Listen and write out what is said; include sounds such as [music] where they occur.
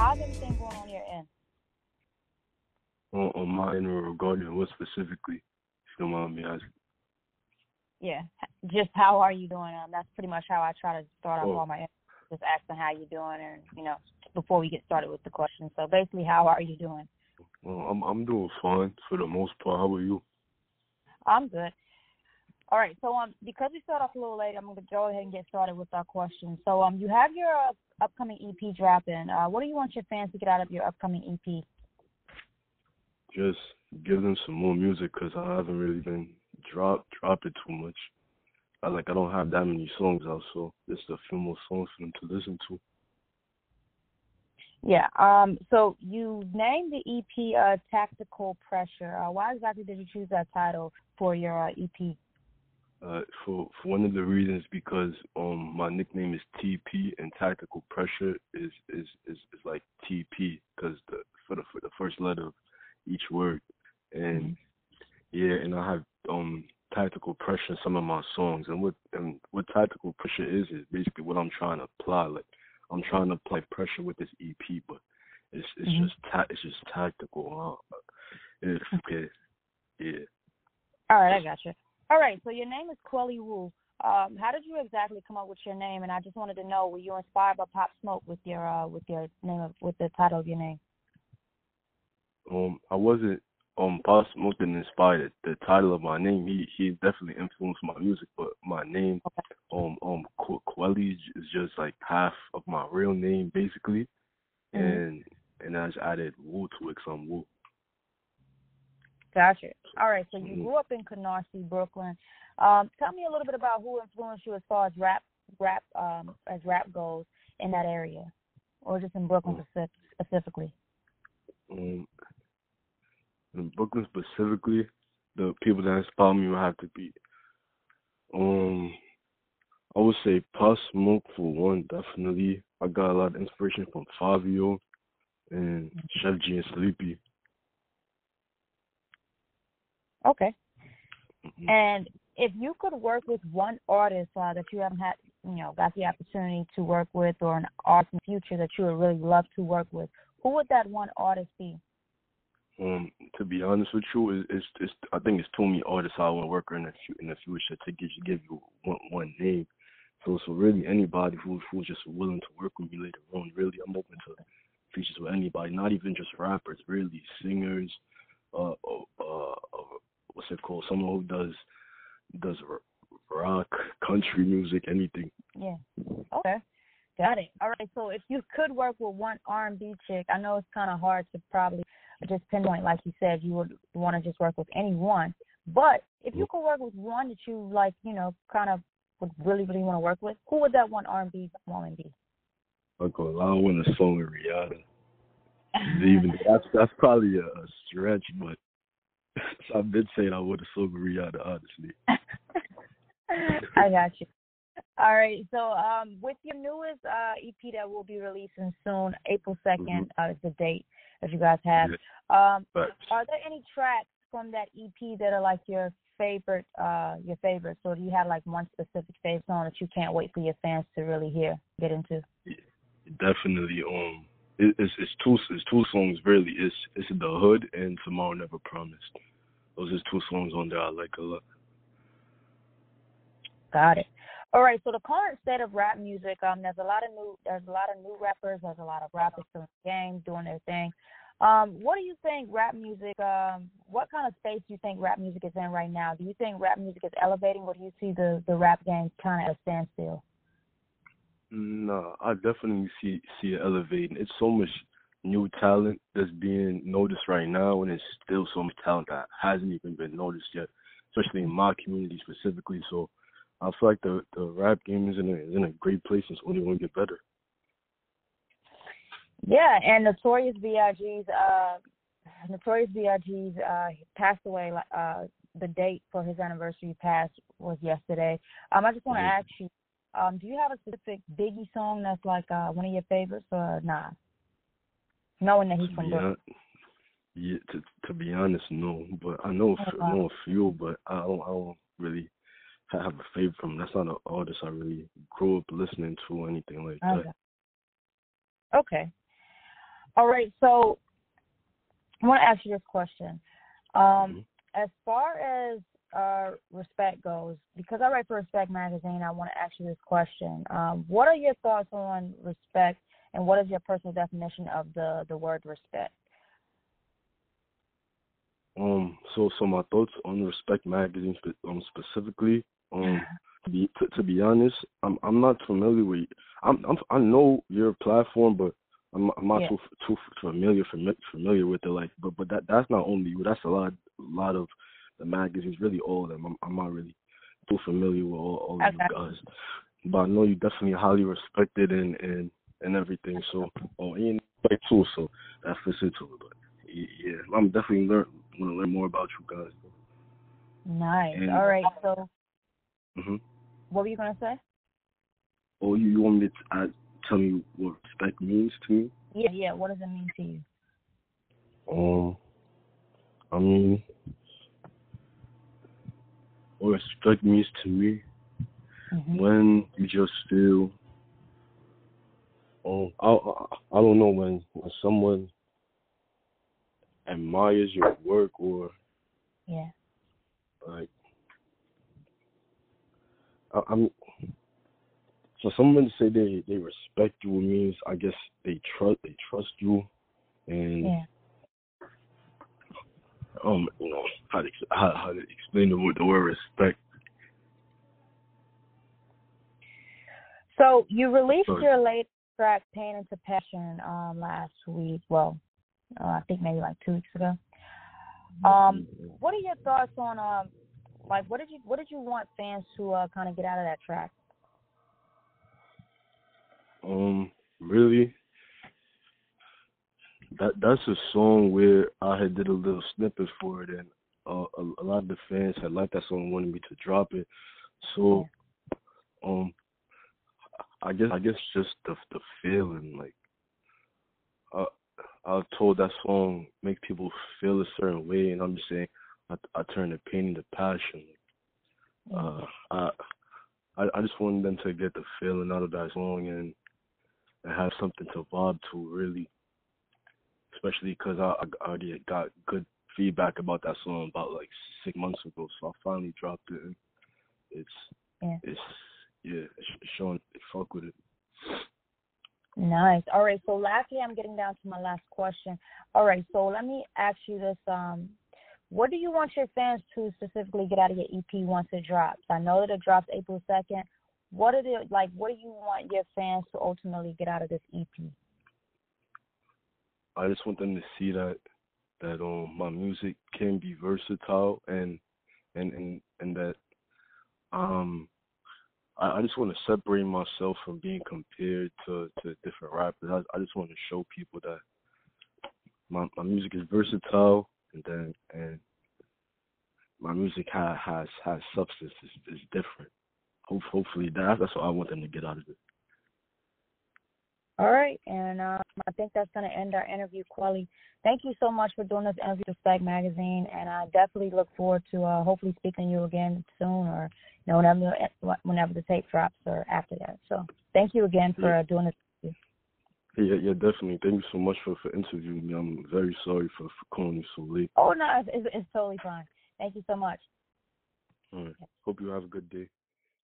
How's everything going on your end? On, on my end, regarding what specifically, if you don't mind me asking. Yeah, just how are you doing? Um, that's pretty much how I try to start oh. off all my just asking how you doing, and you know, before we get started with the question. So basically, how are you doing? Well, I'm I'm doing fine for the most part. How are you? I'm good. All right. So um, because we start off a little late, I'm gonna go ahead and get started with our questions. So um, you have your uh, upcoming EP dropping. Uh, what do you want your fans to get out of your upcoming EP? Just give them some more music because I haven't really been drop dropping too much. I like I don't have that many songs out, so just a few more songs for them to listen to. Yeah. Um. So you named the EP uh, "Tactical Pressure." Uh, why exactly did you choose that title for your uh, EP? Uh, for for one of the reasons because um my nickname is TP and tactical pressure is is is, is like TP because the for the for the first letter of each word. And yeah and I have um tactical pressure in some of my songs. And what and what tactical pressure is is basically what I'm trying to apply. Like I'm trying to apply pressure with this EP but it's it's Mhm. just ta- it's just tactical uh, if yeah yeah. All right, I got you. All right, so your name is Quelly Wu. Um, how did you exactly come up with your name? And I just wanted to know, were you inspired by Pop Smoke with your uh, with your name of, with the title of your name? um I wasn't um Pop Smoke didn't inspire it. the title of my name. He he definitely influenced my music, but my name Okay. um um Quelly is just like half of my real name basically, Mhm. and and I just added Wu to it 'cause I'm Wu. Gotcha. All right, so you Mhm. grew up in Canarsie, Brooklyn. Um, tell me a little bit about who influenced you as far as rap rap um as rap goes in that area, or just in Brooklyn Oh. specifically. Um, in Brooklyn specifically, the people that inspire me would have to be um I would say Pop Smoke for one, definitely. I got a lot of inspiration from Fivio and Sheff G and Sleepy. Okay. Mhm. And if you could work with one artist uh, that you haven't had, you know, got the opportunity to work with, or an artist in the future that you would really love to work with, who would that one artist be? Um, to be honest with you, it- it's it's I think it's too many artists I want to work with in the in the future to give you give you one one name. So so really anybody who who's just willing to work with me later on. Really, I'm open to features with anybody, not even just rappers. Really, singers. Uh, uh, uh what's it called? Someone who does does rock, country music, anything. Yeah. Okay. Got it. All right. So if you could work with one R&B chick, I know it's kind of hard to probably just pinpoint, like you said, you would want to just work with any one. But if you could work with one that you like, you know, kind of would really, really want to work with, who would that one R&B woman be? I'm gonna lie, I want a song with Rihanna. [laughs] Even that's that's probably a, a stretch, but [laughs] I've been saying I want a song with Rihanna, honestly. [laughs] I got you. All right. So, um, with your newest uh, EP that will be releasing soon, April 2nd Mhm. uh, is the date that you guys have. Yeah. Um, But are there any tracks from that EP that are like your favorite, uh, your favorite? So do you have like one specific favorite song that you can't wait for your fans to really hear, get into? definitely, um, it, it's it's two it's two songs really. It's it's the Hood and Tomorrow Never Promised. Those are two songs on there I like a lot. Got it. All right. So the current state of rap music, um, there's a lot of new, there's a lot of new rappers, there's a lot of rappers still in the game doing their thing. Um, what do you think rap music? Um, what kind of space do you think rap music is in right now? Do you think rap music is elevating, or do you see the the rap game kind of at a standstill? No, I definitely see see it elevating. It's so much new talent that's being noticed right now, and it's still so much talent that hasn't even been noticed yet, especially in my community specifically. So I feel like the the rap game is in a is in a great place, and it's only going to get better. Yeah, and Notorious B.I.G.'s uh, Notorious B.I.G.'s uh, passed away. Uh, the date for his anniversary passed was yesterday. Um, I just want to Mhm. ask you, um, do you have a specific Biggie song that's like uh, one of your favorites, or not? Knowing that he's from Brooklyn. yeah, to to be honest, no. But I know a few, I know a few, but I don't I don't really have a favorite from. That's not an artist I really grew up listening to or anything like that. Okay. Okay. All right. So I want to ask you this question. Um, Mm-hmm. As far as uh, respect goes, because I write for Respect magazine, I want to ask you this question. Um, what are your thoughts on respect, and what is your personal definition of the the word respect? Um, so so my thoughts on Respect magazine um specifically. Um, to be to, to be honest, I'm I'm not familiar with. I'm, I'm I know your platform, but I'm I'm not Yeah. too too familiar familiar familiar with it. Like, but but that that's not only you. That's a lot a lot of the magazines. Really, all of them. I'm I'm not really too familiar with all, all of you guys. But I know you definitely highly respected and and and everything. So oh, and too. So that fits into it. But yeah, I'm definitely learn want to learn more about you guys. Nice. And- All right. So, hmm what were you gonna say? Oh, you, you want me to uh, tell me what respect means to me? Yeah, yeah. What does it mean to you? Um, I mean, respect means to me hmm when you just feel, um, I, I I don't know when when someone admires your work or Yeah. like, I, I'm. so someone to say they they respect you means I guess they trust they trust you, and Yeah. Um you know how to how, how to explain the word the word respect. So you released Sorry. your latest track, "Pain into Passion," um, last week. Well, uh, I think maybe like two weeks ago. Um, what are your thoughts on um, like what did you what did you want fans to uh, kind of get out of that track? Um, really, that that's a song where I had did a little snippet for it, and uh, a, a lot of the fans had liked that song, and wanted me to drop it. So, um, I guess I guess just the the feeling, like, I I was told that song make people feel a certain way, and I'm just saying, I I turn the pain into passion. Uh, I I I just wanted them to get the feeling out of that song and and have something to vibe to really, especially because I, I already got good feedback about that song about like six months ago, so I finally dropped it. And it's Yeah. it's yeah, it's showing they fuck with it. Nice. All right. So lastly, I'm getting down to my last question. All right. So let me ask you this: um, What do you want your fans to specifically get out of your EP once it drops? I know that it drops April second. What are the like? What do you want your fans to ultimately get out of this EP? I just want them to see that that um my music can be versatile and and and and that um I, I just want to separate myself from being compared to to different rappers. I I just want to show people that my my music is versatile and then and my music has has has substance It's, is different. Hope, hopefully that that's what I want them to get out of it. All right, and um, I think that's going to end our interview, Quelly. Thank you so much for doing this interview with Respect Magazine, and I definitely look forward to uh, hopefully speaking to you again soon, or you know whenever whenever the tape drops or after that. So thank you again for uh, doing this. Yeah, yeah, definitely. Thank you so much for for interviewing me. I'm very sorry for for calling you so late. Oh no, it's, it's, it's totally fine. Thank you so much. All right. Hope you have a good day.